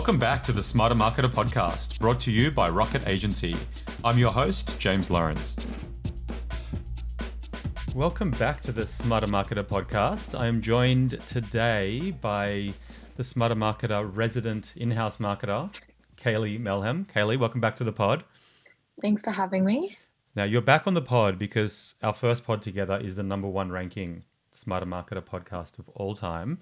Welcome back to the Smarter Marketer podcast, brought to you by Rocket Agency. I'm your host, James Lawrence. Welcome back to the Smarter Marketer podcast. I am joined today by the Smarter Marketer resident in house marketer, Kayley Melham. Kayley, welcome back to the pod. Thanks for having me. Now, you're back on the pod because our first pod together is the number one ranking Smarter Marketer podcast of all time.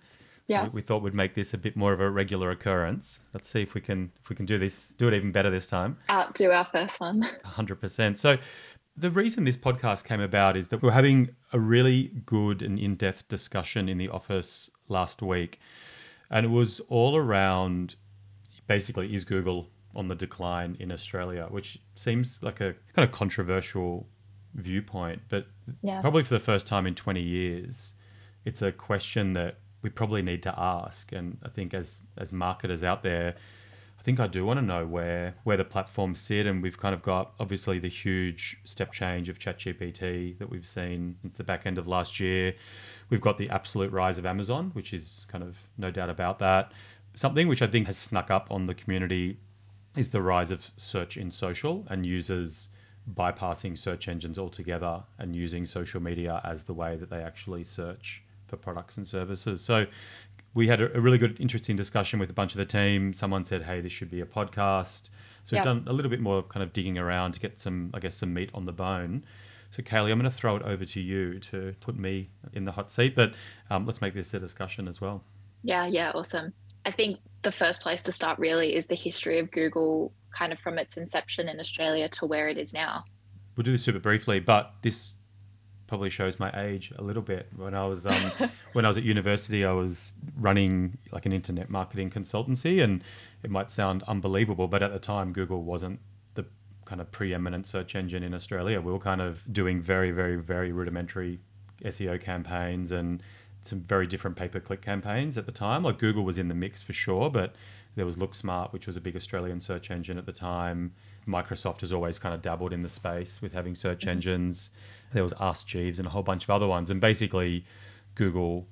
Yeah. So we thought we'd make this a bit more of a regular occurrence. Let's see if we can if we can do this, do it even better this time. Outdo our first one. 100%. So the reason this podcast came about is that we we're having a really good and in-depth discussion in the office last week. And it was all around basically is Google on the decline in Australia, which seems like a kind of controversial viewpoint, but Yeah. probably for the first time in 20 years, it's a question that we probably need to ask. And I think as as marketers out there, I think I do want to know where where the platforms sit, and we've kind of got obviously the huge step change of ChatGPT that we've seen since the back end of last year. We've got the absolute rise of Amazon, which is kind of no doubt about that. Something which I think has snuck up on the community is the rise of search in social and users bypassing search engines altogether and using social media as the way that they actually search for products and services. So we had a, a really good, interesting discussion with a bunch of the team. Someone said, "Hey, this should be a podcast." So Yep. we've done a little bit more kind of digging around to get some, I guess, some meat on the bone. So Kayley, I'm going to throw it over to you to put me in the hot seat, but um, let's make this a discussion as well. Yeah, yeah, awesome. I think the first place to start really is the history of Google, kind of from its inception in Australia to where it is now. We'll do this super briefly, but this probably shows my age a little bit. When I was um, when I was at university, I was running like an internet marketing consultancy, and it might sound unbelievable, but at the time, Google wasn't the kind of preeminent search engine in Australia. We were kind of doing very, very, very rudimentary SEO campaigns and some very different pay-per-click campaigns at the time. Like Google was in the mix for sure, but there was LookSmart, which was a big Australian search engine at the time. Microsoft has always kind of dabbled in the space with having search engines. There was Ask Jeeves and a whole bunch of other ones. And basically, Google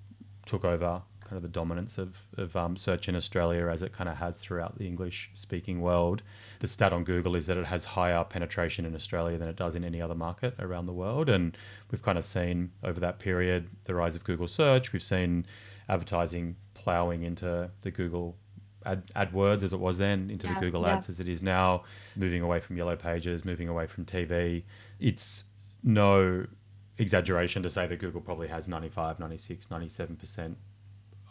took over kind of the dominance of, of um, search in Australia as it kind of has throughout the English speaking world. The stat on Google is that it has higher penetration in Australia than it does in any other market around the world. And we've kind of seen over that period the rise of Google search. We've seen advertising plowing into the Google ad, AdWords as it was then, into Yeah, the Google yeah. Ads as it is now, moving away from yellow pages, moving away from TV. It's no exaggeration to say that Google probably has 95, 96, 97%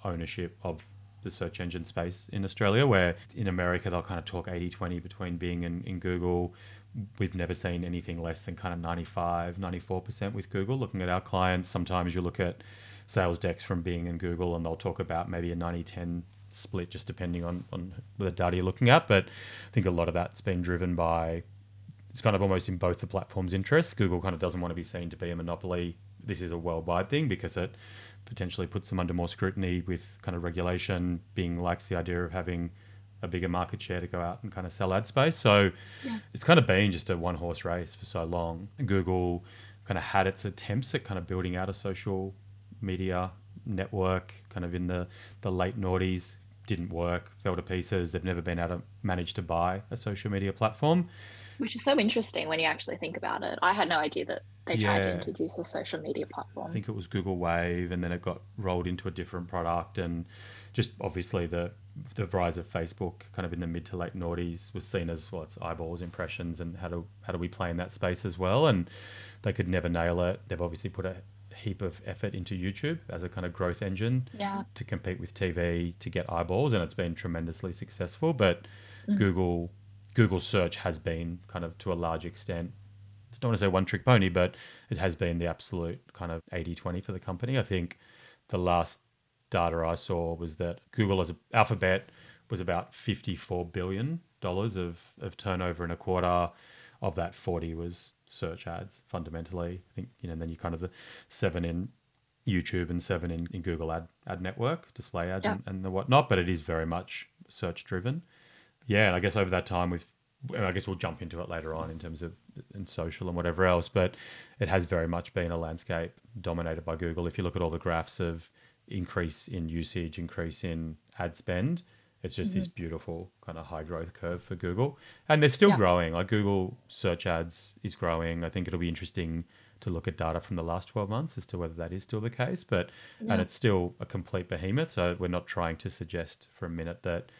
ownership of the search engine space in Australia, where in America they'll kind of talk 80 20 between and, and Google. We've never seen anything less than kind of 95, 94% with Google. Looking at our clients, sometimes you look at sales decks from Bing and Google and they'll talk about maybe a 90 10 split, just depending on, on the data you're looking at. But I think a lot of that's been driven by it's kind of almost in both the platforms' interests. Google kind of doesn't want to be seen to be a monopoly. This is a worldwide thing because it potentially puts them under more scrutiny with kind of regulation. Bing likes the idea of having a bigger market share to go out and kind of sell ad space. So Yeah. it's kind of been just a one horse race for so long. Google kind of had its attempts at kind of building out a social media network kind of in the, the late noughties. Didn't work, fell to pieces. They've never been able to manage to buy a social media platform. Which is so interesting when you actually think about it. I had no idea that they tried to introduce a social media platform. I think it was Google Wave, and then it got rolled into a different product, and just obviously the the rise of Facebook, kind of in the mid to late noughties, was seen as well. It's eyeballs, impressions, and how do how do we play in that space as well? And they could never nail it. They've obviously put a heap of effort into YouTube as a kind of growth engine yeah. to compete with TV to get eyeballs, and it's been tremendously successful. But Mm. Google Google search has been kind of to a large extent. I don't want to say one trick pony, but it has been the absolute kind of 80-20 for the company. I think the last data I saw was that Google as a, Alphabet was about fifty-four billion dollars of of turnover in a quarter. Of that, forty was search ads. Fundamentally, I think you know. And then you kind of the seven in YouTube and seven in, in Google ad ad network, display ads Yeah. and, and the whatnot. But it is very much search driven. Yeah, and I guess over that time we've and I guess we'll jump into it later on in terms of in social and whatever else, but it has very much been a landscape dominated by Google. If you look at all the graphs of increase in usage, increase in ad spend, It's just this mm-hmm. beautiful kind of high growth curve for Google. And they're still Yeah. growing. Like Google search ads is growing. I think it'll be interesting to look at data from the last 12 months as to whether that is still the case. But, Yeah. and it's still a complete behemoth. So we're not trying to suggest for a minute that,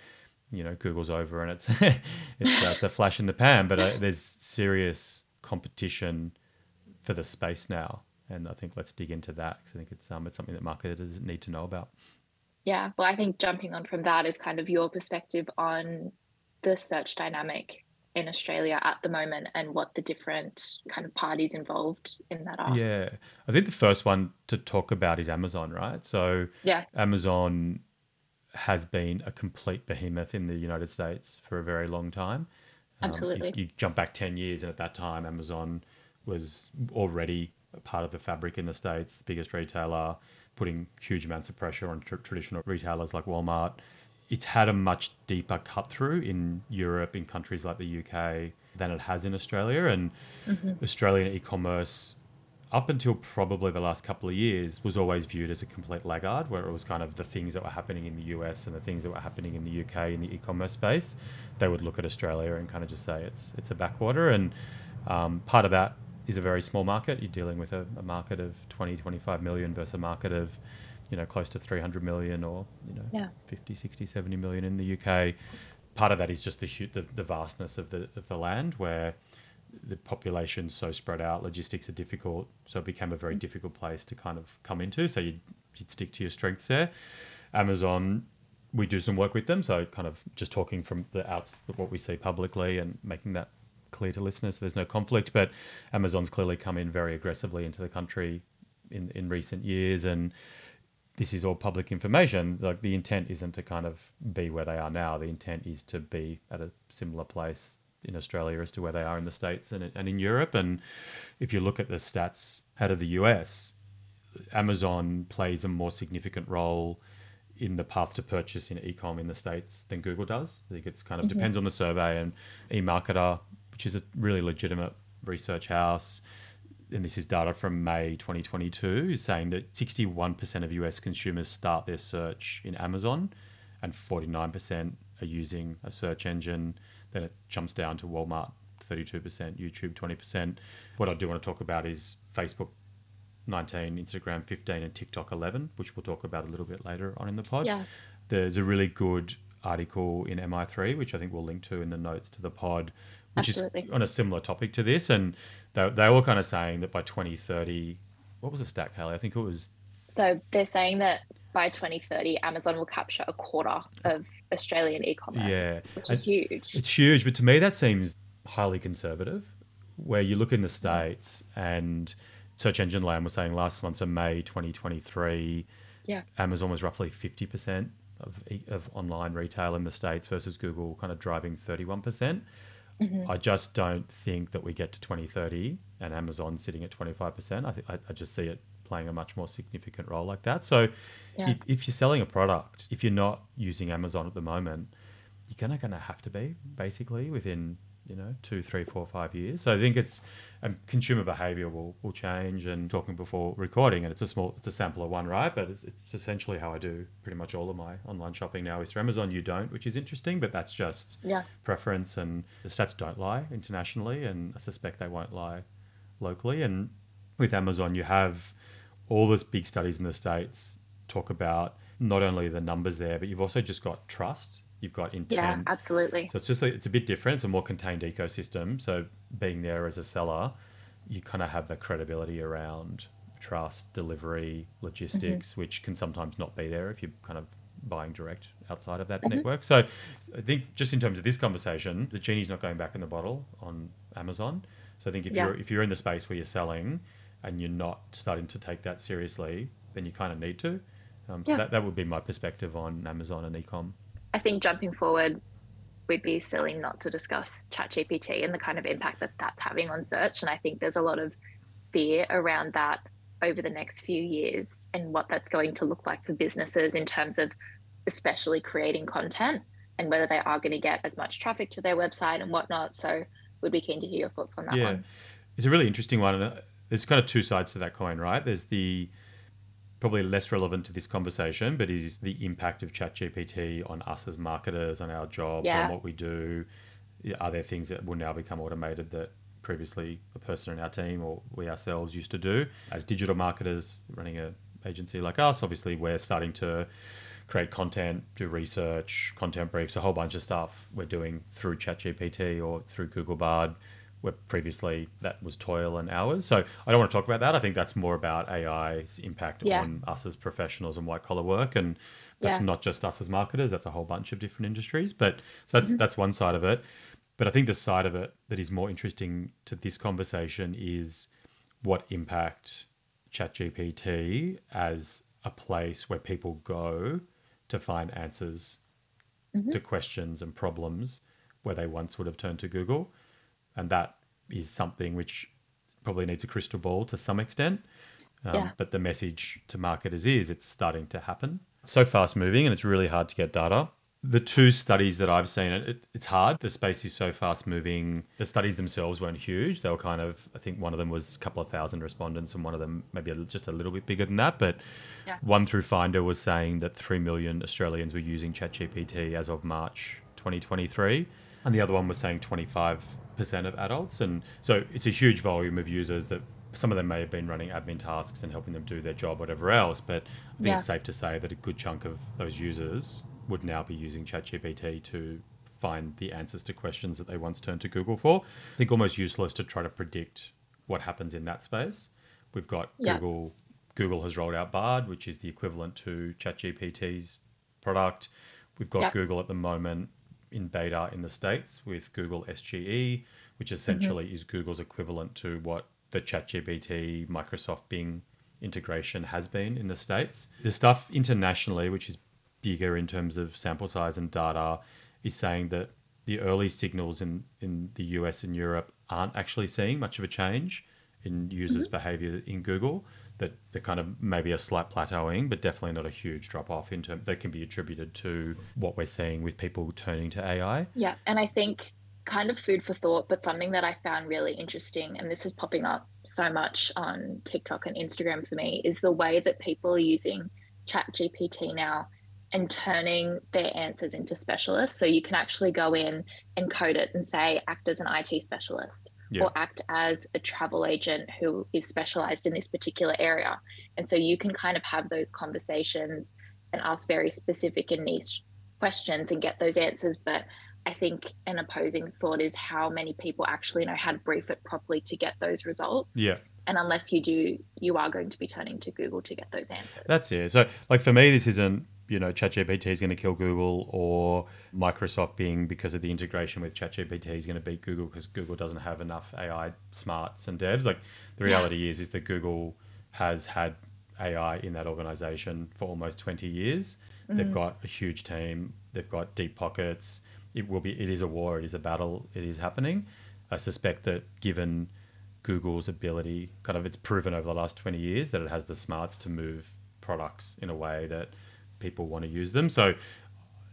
you know, Google's over and it's, it's, uh, it's a flash in the pan. But uh, there's serious competition for the space now. And I think let's dig into that because I think it's, um, it's something that marketers need to know about. Yeah, well, I think jumping on from that is kind of your perspective on the search dynamic in Australia at the moment and what the different kind of parties involved in that are. Yeah. I think the first one to talk about is Amazon, right? So Yeah. Amazon has been a complete behemoth in the United States for a very long time. Um, you- Absolutely. you, jump back 10 years, and at that time, Amazon was already a part of the fabric in the States, the biggest retailer, putting huge amounts of pressure on tr- traditional retailers like Walmart. It's had a much deeper cut through in Europe, in countries like the UK, than it has in Australia. And Australian e commerce up until probably the last couple of years was always viewed as a complete laggard where it was kind of the things that were happening in the US and the things that were happening in the UK in the e-commerce space they would look at Australia and kind of just say it's it's a backwater. And um, part of that is a very small market. You're dealing with a, a market of 20 25 million versus a market of you know close to 300 million or you know Yeah. 50 60 70 million in the UK part of that is just the the, the vastness of the of the land where the population's so spread out, logistics are difficult, so it became a very difficult place to kind of come into. So you'd, you'd stick to your strengths there. Amazon, we do some work with them, so kind of just talking from the outs what we see publicly and making that clear to listeners. So there's no conflict, but Amazon's clearly come in very aggressively into the country in in recent years and this is all public information. Like the intent isn't to kind of be where they are now. The intent is to be at a similar place in Australia as to where they are in the States and, and in Europe. And if you look at the stats out of the US, Amazon plays a more significant role in the path to purchase in ecom in the States than Google does. I think it's kind of mm-hmm. depends on the survey and eMarketer, which is a really legitimate research house, and this is data from May 2022, is saying that 61% of US consumers start their search in Amazon and 49% are using a search engine. Then it jumps down to Walmart, 32%, YouTube, 20%. What I do want to talk about is Facebook 19, Instagram 15, and TikTok 11, which we'll talk about a little bit later on in the pod. Yeah. There's a really good article in MI3, which I think we'll link to in the notes to the pod, which Absolutely. is on a similar topic to this. And they, they were kind of saying that by 2030, what was the stat, Kelly? I think it was, So they're saying that by 2030, Amazon will capture a quarter of Australian e-commerce, yeah. which is huge. It's huge, but to me that seems highly conservative. Where you look in the states and Search Engine Land was saying last month, so May 2023, Yeah. Amazon was roughly 50% of e- of online retail in the states versus Google kind of driving 31%. Mm-hmm. I just don't think that we get to 2030 and Amazon sitting at 25%. I think I, I just see it playing a much more significant role like that. So Yeah. if, if you're selling a product, if you're not using Amazon at the moment, you're gonna gonna have to be basically within you know two, three, four, five years. So I think it's um, consumer behavior will will change. And talking before recording, and it's a small, it's a sample of one, right? But it's, it's essentially how I do pretty much all of my online shopping now is through Amazon. You don't, which is interesting, but that's just Yeah. preference. And the stats don't lie internationally, and I suspect they won't lie locally. And with Amazon, you have all those big studies in the states talk about not only the numbers there, but you've also just got trust. You've got intent. Yeah, absolutely. So it's just like, it's a bit different. It's a more contained ecosystem. So being there as a seller, you kind of have the credibility around trust, delivery, logistics, mm-hmm. which can sometimes not be there if you're kind of buying direct outside of that mm-hmm. network. So I think just in terms of this conversation, the genie's not going back in the bottle on Amazon. So I think if Yeah. you're if you're in the space where you're selling and you're not starting to take that seriously, then you kind of need to. Um, so Yeah. that, that would be my perspective on Amazon and ecom. I think jumping forward, we'd be silly not to discuss ChatGPT and the kind of impact that that's having on search. And I think there's a lot of fear around that over the next few years and what that's going to look like for businesses in terms of especially creating content and whether they are going to get as much traffic to their website and whatnot. So we'd be keen to hear your thoughts on that yeah, one. it's a really interesting one. There's kind of two sides to that coin, right? There's the probably less relevant to this conversation, but is the impact of ChatGPT on us as marketers, on our jobs, Yeah. on what we do. Are there things that will now become automated that previously a person in our team or we ourselves used to do? As digital marketers running a agency like us, obviously we're starting to create content, do research, content briefs, a whole bunch of stuff we're doing through ChatGPT or through Google Bard. Where previously that was toil and hours. So I don't want to talk about that. I think that's more about AI's impact Yeah. on us as professionals and white collar work. And that's Yeah. not just us as marketers, that's a whole bunch of different industries. But so that's Mm-hmm. that's one side of it. But I think the side of it that is more interesting to this conversation is what impact ChatGPT as a place where people go to find answers Mm-hmm. to questions and problems where they once would have turned to Google. And that is something which probably needs a crystal ball to some extent. Um, Yeah. But the message to marketers is it's starting to happen. It's So fast moving and it's really hard to get data. The two studies that I've seen, it, it, it's hard. The space is so fast moving. The studies themselves weren't huge. They were kind of, I think one of them was a couple of thousand respondents and one of them maybe a, just a little bit bigger than that. But Yeah. one through Finder was saying that 3 million Australians were using ChatGPT as of March 2023. And the other one was saying 25% of adults. And so it's a huge volume of users that some of them may have been running admin tasks and helping them do their job, whatever else. But I think Yeah. it's safe to say that a good chunk of those users would now be using ChatGPT to find the answers to questions that they once turned to Google for. I think almost useless to try to predict what happens in that space. We've got Yeah. Google. Google has rolled out Bard, which is the equivalent to ChatGPT's product. We've got Yeah. Google at the moment in beta in the States with Google SGE, which mm-hmm. essentially is Google's equivalent to what the ChatGPT, Microsoft Bing integration has been in the States. The stuff internationally, which is bigger in terms of sample size and data, is saying that the early signals in, in the US and Europe aren't actually seeing much of a change in users' mm-hmm. behavior in Google. That they're kind of maybe a slight plateauing, but definitely not a huge drop off in terms that can be attributed to what we're seeing with people turning to AI. Yeah, and I think kind of food for thought, but something that I found really interesting, and this is popping up so much on TikTok and Instagram for me, is the way that people are using Chat GPT now and turning their answers into specialists. So you can actually go in and code it and say, act as an IT specialist Yeah. or act as a travel agent who is specialized in this particular area. And so you can kind of have those conversations and ask very specific and niche questions and get those answers. But I think an opposing thought is how many people actually know how to brief it properly to get those results. Yeah. And unless you do, you are going to be turning to Google to get those answers. That's it. So, like for me, this isn't you know ChatGPT is going to kill Google or Microsoft Bing because of the integration with ChatGPT is going to beat Google because Google doesn't have enough AI smarts and devs. Like the Yeah. reality is, is that Google has had AI in that organization for almost 20 years. They've mm-hmm. got a huge team. They've got deep pockets. It will be. It is a war. It is a battle. It is happening. I suspect that given Google's ability, kind of, it's proven over the last 20 years that it has the smarts to move products in a way that people want to use them. So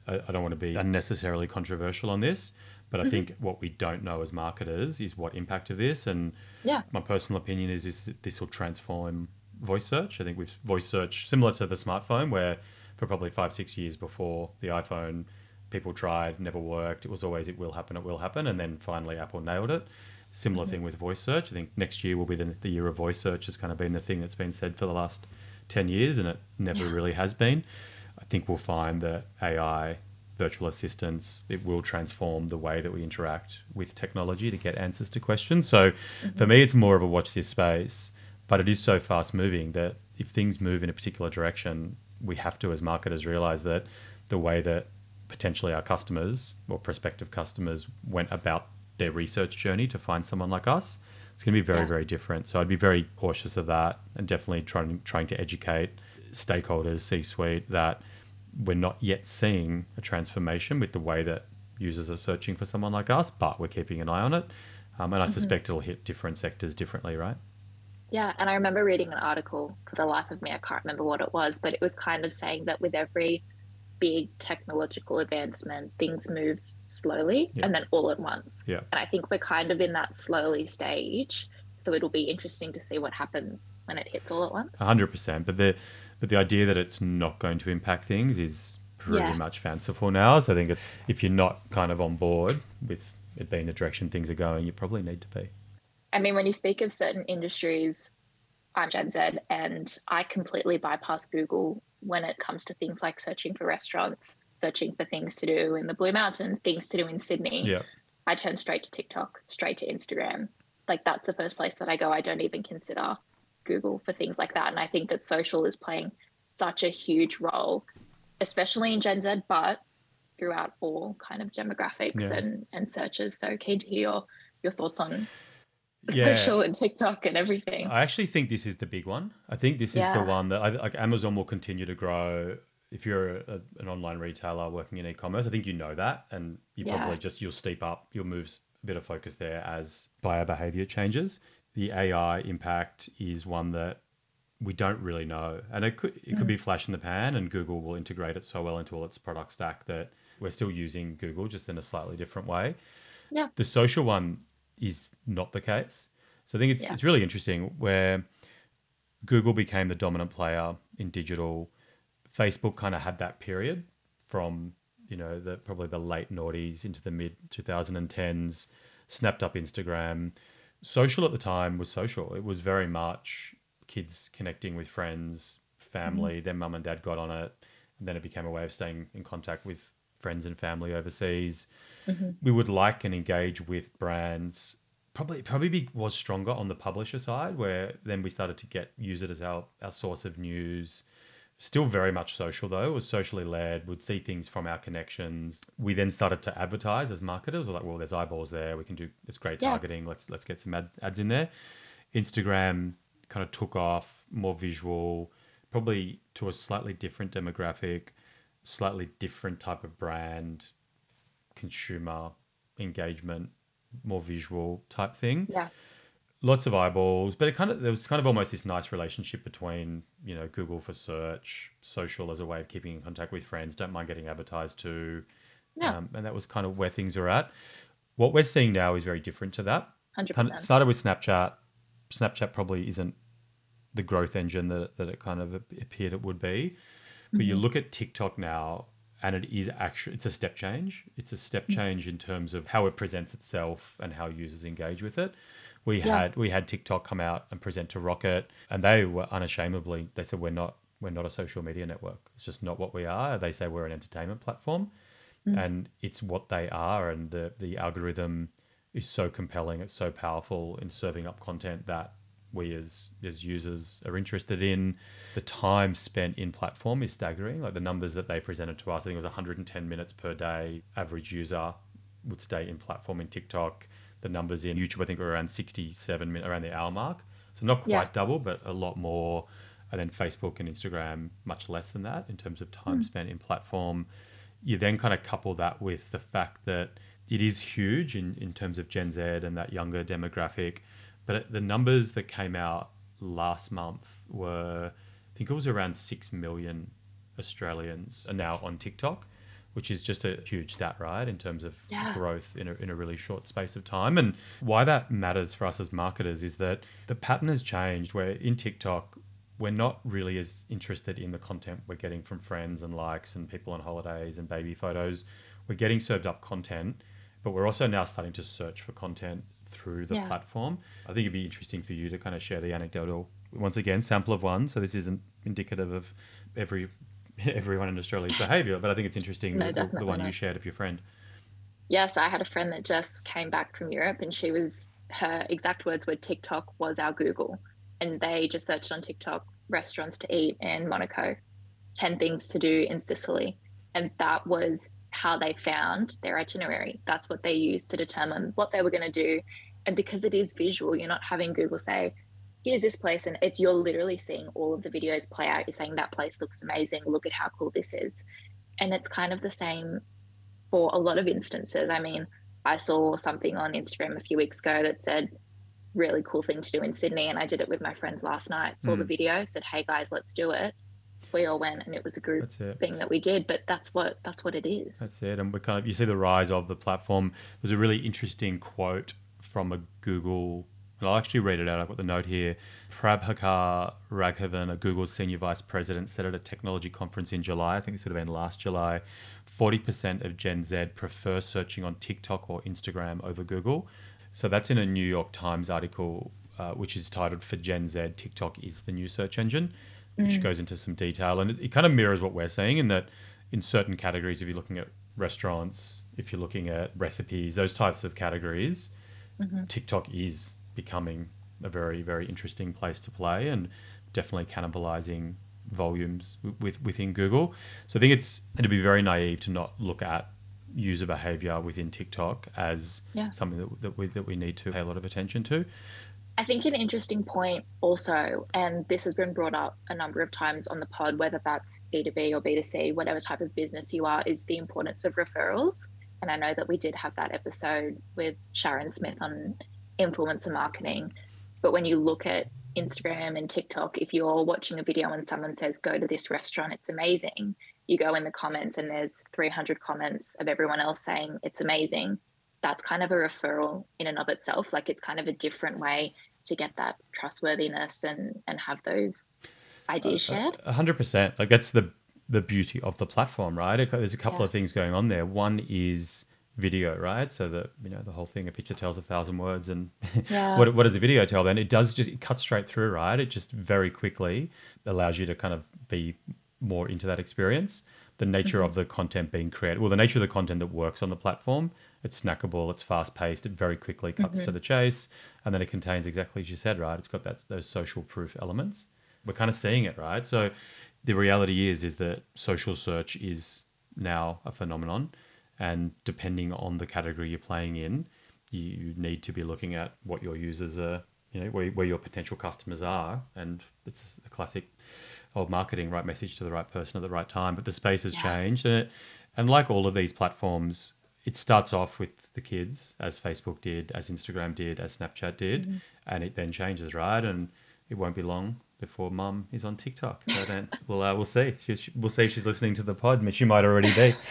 I, I don't want to be unnecessarily controversial on this, but I mm-hmm. think what we don't know as marketers is what impact of this. And Yeah. my personal opinion is, is that this will transform voice search. I think with voice search, similar to the smartphone, where for probably five, six years before the iPhone, people tried, never worked. It was always, it will happen, it will happen. And then finally, Apple nailed it. Similar mm-hmm. thing with voice search. I think next year will be the, the year of voice search, has kind of been the thing that's been said for the last 10 years, and it never Yeah. really has been. I think we'll find that AI, virtual assistants, it will transform the way that we interact with technology to get answers to questions. So mm-hmm. for me, it's more of a watch this space, but it is so fast moving that if things move in a particular direction, we have to, as marketers, realize that the way that potentially our customers or prospective customers went about their research journey to find someone like us, it's going to be very, Yeah. very different. So I'd be very cautious of that and definitely trying trying to educate stakeholders, C-suite, that we're not yet seeing a transformation with the way that users are searching for someone like us, but we're keeping an eye on it. Um, and I suspect it'll hit different sectors differently, right? Yeah, and I remember reading an article for the life of me, I can't remember what it was, but it was kind of saying that with every big technological advancement, things move slowly Yeah. and then all at once. Yeah. And I think we're kind of in that slowly stage. So it'll be interesting to see what happens when it hits all at once. Hundred percent. But the But the idea that it's not going to impact things is pretty Yeah. much fanciful now. So I think if- if you're not kind of on board with it being the direction things are going, you probably need to be. I mean, when you speak of certain industries, I'm Gen Z and I completely bypass Google when it comes to things like searching for restaurants, searching for things to do in the Blue Mountains, things to do in Sydney. Yeah. I turn straight to TikTok, straight to Instagram. Like that's the first place that I go. I don't even consider Google for things like that. And I think that social is playing such a huge role, especially in Gen Z, but throughout all kind of demographics Yeah. and, and searches. So keen to hear your, your thoughts on Yeah. social and TikTok and everything. I actually think this is the big one. I think this is Yeah. the one that I, like Amazon will continue to grow. If you're a, an online retailer working in e-commerce, I think you know that, and you Yeah. probably just you'll steep up, you'll move a bit of focus there as buyer behavior changes. The AI impact is one that we don't really know, and it could it could be mm. flash in the pan, and Google will integrate it so well into all its product stack that we're still using Google just in a slightly different way. Yeah. The social one is not the case. So I think it's Yeah. it's really interesting where Google became the dominant player in digital. Facebook kind of had that period from you know the probably the late noughties into the mid 2010s. Snapped up Instagram. Social at the time was social. It was very much kids connecting with friends, family. Mm-hmm. Then mum and dad got on it, and then it became a way of staying in contact with friends and family overseas. Mm-hmm. We would like and engage with brands. Probably probably be, was stronger on the publisher side, where then we started to get use it as our our source of news. Still very much social though. It was socially led. Would see things from our connections. We then started to advertise as marketers. We're like, well, there's eyeballs there. We can do. It's great Yeah. targeting. Let's let's get some ad, ads in there. Instagram kind of took off, more visual, probably to a slightly different demographic, slightly different type of brand, consumer engagement, more visual type thing Yeah. Lots of eyeballs, but it kind of there was kind of almost this nice relationship between you know Google for search, social as a way of keeping in contact with friends. Don't mind getting advertised to, Yeah. um, and that was kind of where things were at. What we're seeing now is very different to that. Hundred percent. started with Snapchat. Snapchat probably isn't the growth engine that, that it kind of appeared it would be. But you look at TikTok now, and it is actually it's a step change. It's a step change in terms of how it presents itself and how users engage with it. We Yeah. had we had TikTok come out and present to Rocket, and they were unashamedly they said we're not we're not a social media network. It's just not what we are. They say we're an entertainment platform, mm. and it's what they are. And the the algorithm is so compelling. It's so powerful in serving up content that we as as users are interested in. The time spent in platform is staggering. Like the numbers that they presented to us, I think it was 110 minutes per day. Average user would stay in platform in TikTok. The numbers in YouTube, I think, were around 67 minutes, around the hour mark. So not quite Yeah. double, but a lot more. And then Facebook and Instagram, much less than that in terms of time hmm. spent in platform. You then kind of couple that with the fact that it is huge in, in terms of Gen Z and that younger demographic. But the numbers that came out last month were, I think it was around 6 million Australians are now on TikTok, which is just a huge stat, right? In terms of Yeah. growth in a, in a really short space of time. And why that matters for us as marketers is that the pattern has changed where in TikTok, we're not really as interested in the content we're getting from friends and likes and people on holidays and baby photos. We're getting served up content, but we're also now starting to search for content through the Yeah. platform. I think it'd be interesting for you to kind of share the anecdotal once again sample of one. So this isn't indicative of every everyone in Australia's behaviour, but I think it's interesting No, the, the, one not. you shared of your friend. Yes, I had a friend that just came back from Europe and she was, her exact words were TikTok was our Google. And they just searched on TikTok restaurants to eat in Monaco, 10 things to do in Sicily. And that was how they found their itinerary. That's what they used to determine what they were going to do. And because it is visual, you're not having Google say, here's this place. And it's you're literally seeing all of the videos play out. You're saying that place looks amazing. Look at how cool this is. And it's kind of the same for a lot of instances. I mean, I saw something on Instagram a few weeks ago that said, really cool thing to do in Sydney. And I did it with my friends last night, saw the Mm. video, said, hey guys, let's do it. We all went and it was a group thing that we did, but that's what that's what it is. That's it. And we kind of you see the rise of the platform. There's a really interesting quote from a Google, And I'll actually read it out. I've got the note here. Prabhakar Raghavan, a Google senior vice president, said at a technology conference in July, I think this would have been last July, 40% of Gen Z prefer searching on TikTok or Instagram over Google. So that's in a New York Times article, uh, which is titled For Gen Z, TikTok is the new search engine, which goes into some detail. And it, it kind of mirrors what we're saying in that in certain categories, if you're looking at restaurants, if you're looking at recipes, those types of categories, TikTok is becoming a very, very interesting place to play and definitely cannibalizing volumes with within Google. So I think it's it'd be very naive to not look at user behavior within TikTok as Yeah. something that, that we that we need to pay a lot of attention to. I think an interesting point also, and this has been brought up a number of times on the pod, whether that's B2B or B2C, whatever type of business you are, is the importance of referrals. And I know that we did have that episode with Sharon Smith on influencer marketing. But when you look at Instagram and TikTok, if you're watching a video and someone says, go to this restaurant, it's amazing, you go in the comments and there's 300 comments of everyone else saying it's amazing. That's kind of a referral in and of itself. Like it's kind of a different way to get that trustworthiness and and have those ideas uh, uh, shared. A hundred percent. Like that's the the beauty of the platform, right? There's a couple Yeah. of things going on there. One is video, right? So that you know the whole thing, a picture tells a thousand words, and Yeah. what what does a video tell? Then it does just it cuts straight through, right? It just very quickly allows you to kind of be more into that experience. The nature Mm-hmm. of the content being created, well, the nature of the content that works on the platform, it's snackable, it's fast paced, it very quickly cuts Mm-hmm. to the chase, and then it contains exactly as you said, right? It's got that those social proof elements. We're kind of seeing it, right? So the reality is is that social search is now a phenomenon, and depending on the category you're playing in, you need to be looking at what your users are, you know, where, where your potential customers are, and it's a classic old marketing, right message to the right person at the right time. But the space has Yeah. changed, and it, and like all of these platforms, it starts off with the kids, as Facebook did, as Instagram did, as Snapchat did, and it then changes, right? And it won't be long before Mum is on TikTok. But uh, we'll uh, we'll see. She, she- we'll see if she's listening to the pod. I she might already be.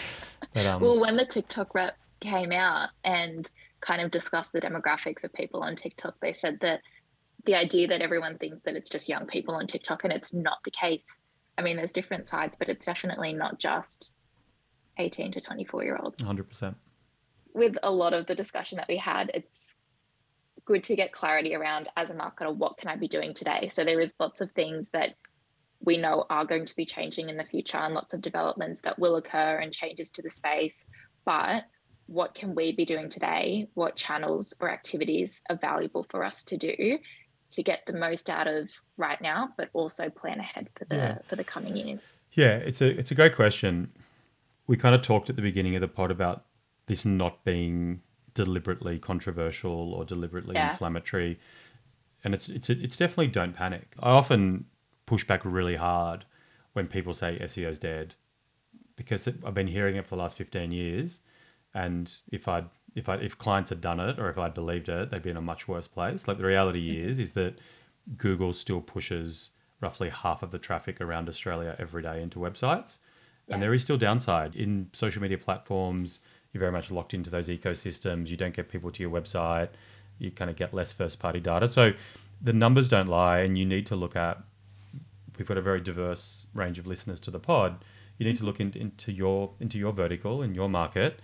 But um, Well, when the TikTok rep came out and kind of discussed the demographics of people on TikTok, they said that the idea that everyone thinks that it's just young people on TikTok and it's not the case. I mean, there's different sides, but it's definitely not just 18 to 24 year olds. 100%. With a lot of the discussion that we had, it's good to get clarity around as a marketer what can I be doing today? So there is lots of things that we know are going to be changing in the future and lots of developments that will occur and changes to the space. But what can we be doing today? What channels or activities are valuable for us to do to get the most out of right now, but also plan ahead for the Yeah. for the coming years? Yeah, it's a it's a great question. We kind of talked at the beginning of the pod about this not being deliberately controversial or deliberately Yeah. inflammatory, and it's it's it's definitely don't panic. I often push back really hard when people say SEO's dead because it, I've been hearing it for the last fifteen years, and if I if I if clients had done it or if I'd believed it, they'd be in a much worse place. Like the reality mm-hmm. is is that Google still pushes roughly half of the traffic around Australia every day into websites. And there is still downside in social media platforms. You're very much locked into those ecosystems. You don't get people to your website. You kind of get less first party data. So the numbers don't lie. And you need to look at, we've got a very diverse range of listeners to the pod. You need to look in, into your into your vertical in your market.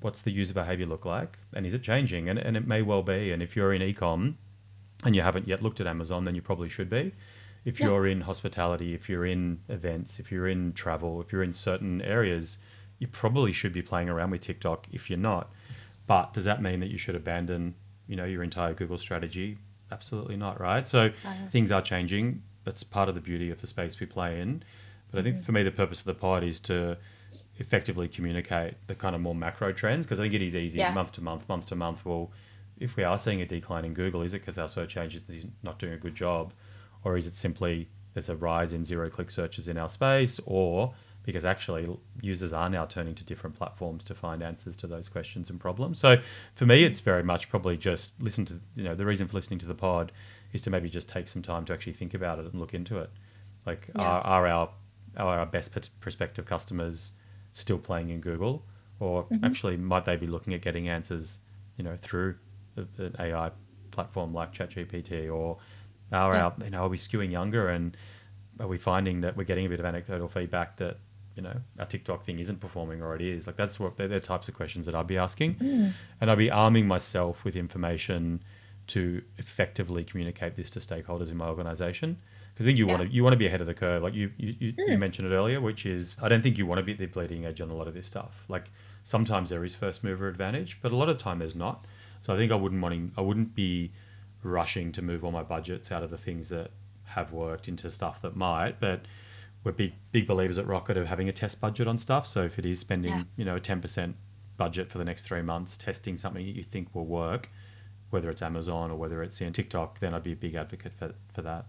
What's the user behavior look like? And is it changing? And, and it may well be. And if you're in ecom, and you haven't yet looked at Amazon, then you probably should be. If Yeah. you're in hospitality, if you're in events, if you're in travel, if you're in certain areas, you probably should be playing around with TikTok if you're not. But does that mean that you should abandon, you know, your entire Google strategy? Absolutely not, right? So Uh-huh. things are changing. That's part of the beauty of the space we play in. But I think for me, the purpose of the pod is to effectively communicate the kind of more macro trends because I think it is easy Yeah. month to month, month to month. Well, if we are seeing a decline in Google, is it because our search engine is not doing a good job, or is it simply there's a rise in zero click searches in our space, or because actually users are now turning to different platforms to find answers to those questions and problems. So for me, it's very much probably just listen to you know the reason for listening to the pod is to maybe just take some time to actually think about it and look into it. Like Yeah. are, are our are our best prospective customers still playing in Google, or actually might they be looking at getting answers, you know, through an AI platform like ChatGPT, or are Yeah. our you know are we skewing younger and are we finding that we're getting a bit of anecdotal feedback that you know our TikTok thing isn't performing or it is? Like that's what they're the types of questions that I'd be asking, Mm. and I'd be arming myself with information to effectively communicate this to stakeholders in my organization. Because I think you Yeah. want to you want to be ahead of the curve. Like you you, you, you Mm. mentioned it earlier, which is I don't think you want to be at the bleeding edge on a lot of this stuff. Like sometimes there is first mover advantage, but a lot of the time there's not. So I think I wouldn't wanting I wouldn't be rushing to move all my budgets out of the things that have worked into stuff that might. But we're big big believers at Rocket of having a test budget on stuff. So if it is spending Yeah. you know a ten percent budget for the next three months testing something that you think will work, whether it's Amazon or whether it's in TikTok, then I'd be a big advocate for for that.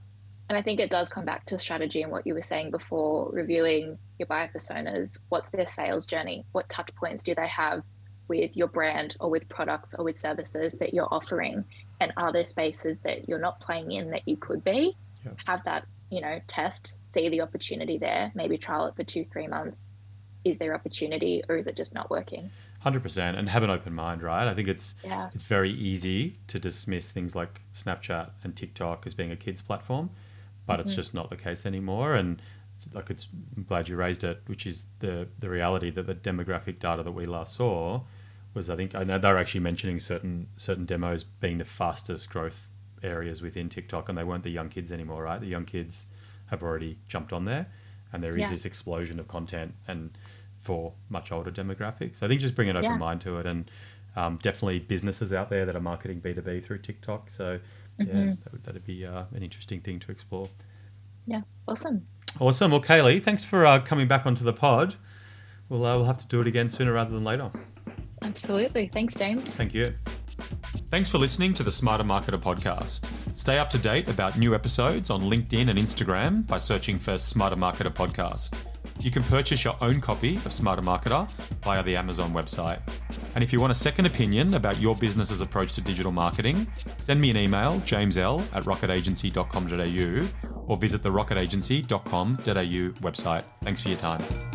And I think it does come back to strategy and what you were saying before, reviewing your buyer personas. What's their sales journey? What touch points do they have with your brand or with products or with services that you're offering? And are there spaces that you're not playing in that you could be? Yep. Have that, you know, test, see the opportunity there, maybe trial it for two, three months. Is there opportunity or is it just not working? Hundred percent, and have an open mind, right? I think it's Yeah. it's very easy to dismiss things like Snapchat and TikTok as being a kids platform, but it's Mhm. just not the case anymore. And it's- like it's I'm glad you raised it, which is the the reality that the demographic data that we last saw was I think I know they're actually mentioning certain certain demos being the fastest growth areas within TikTok, and they weren't the young kids anymore, right? The young kids have already jumped on there, and there is Yeah. this explosion of content and for much older demographics. So I think just bring an open Yeah. mind to it, and um, definitely businesses out there that are marketing B two B through TikTok. So yeah, Mhm. that would, that'd be uh, an interesting thing to explore. Yeah. Awesome. Awesome. Well, Kayley, thanks for uh, coming back onto the pod. We'll uh, we'll have to do it again sooner rather than later. Absolutely. Thanks, James. Thank you. Thanks for listening to the Smarter Marketer podcast. Stay up to date about new episodes on LinkedIn and Instagram by searching for Smarter Marketer podcast. You can purchase your own copy of Smarter Marketer via the Amazon website. And if you want a second opinion about your business's approach to digital marketing, send me an email, jamesl at rocketagency.com.au, or visit the rocketagency.com.au website. Thanks for your time.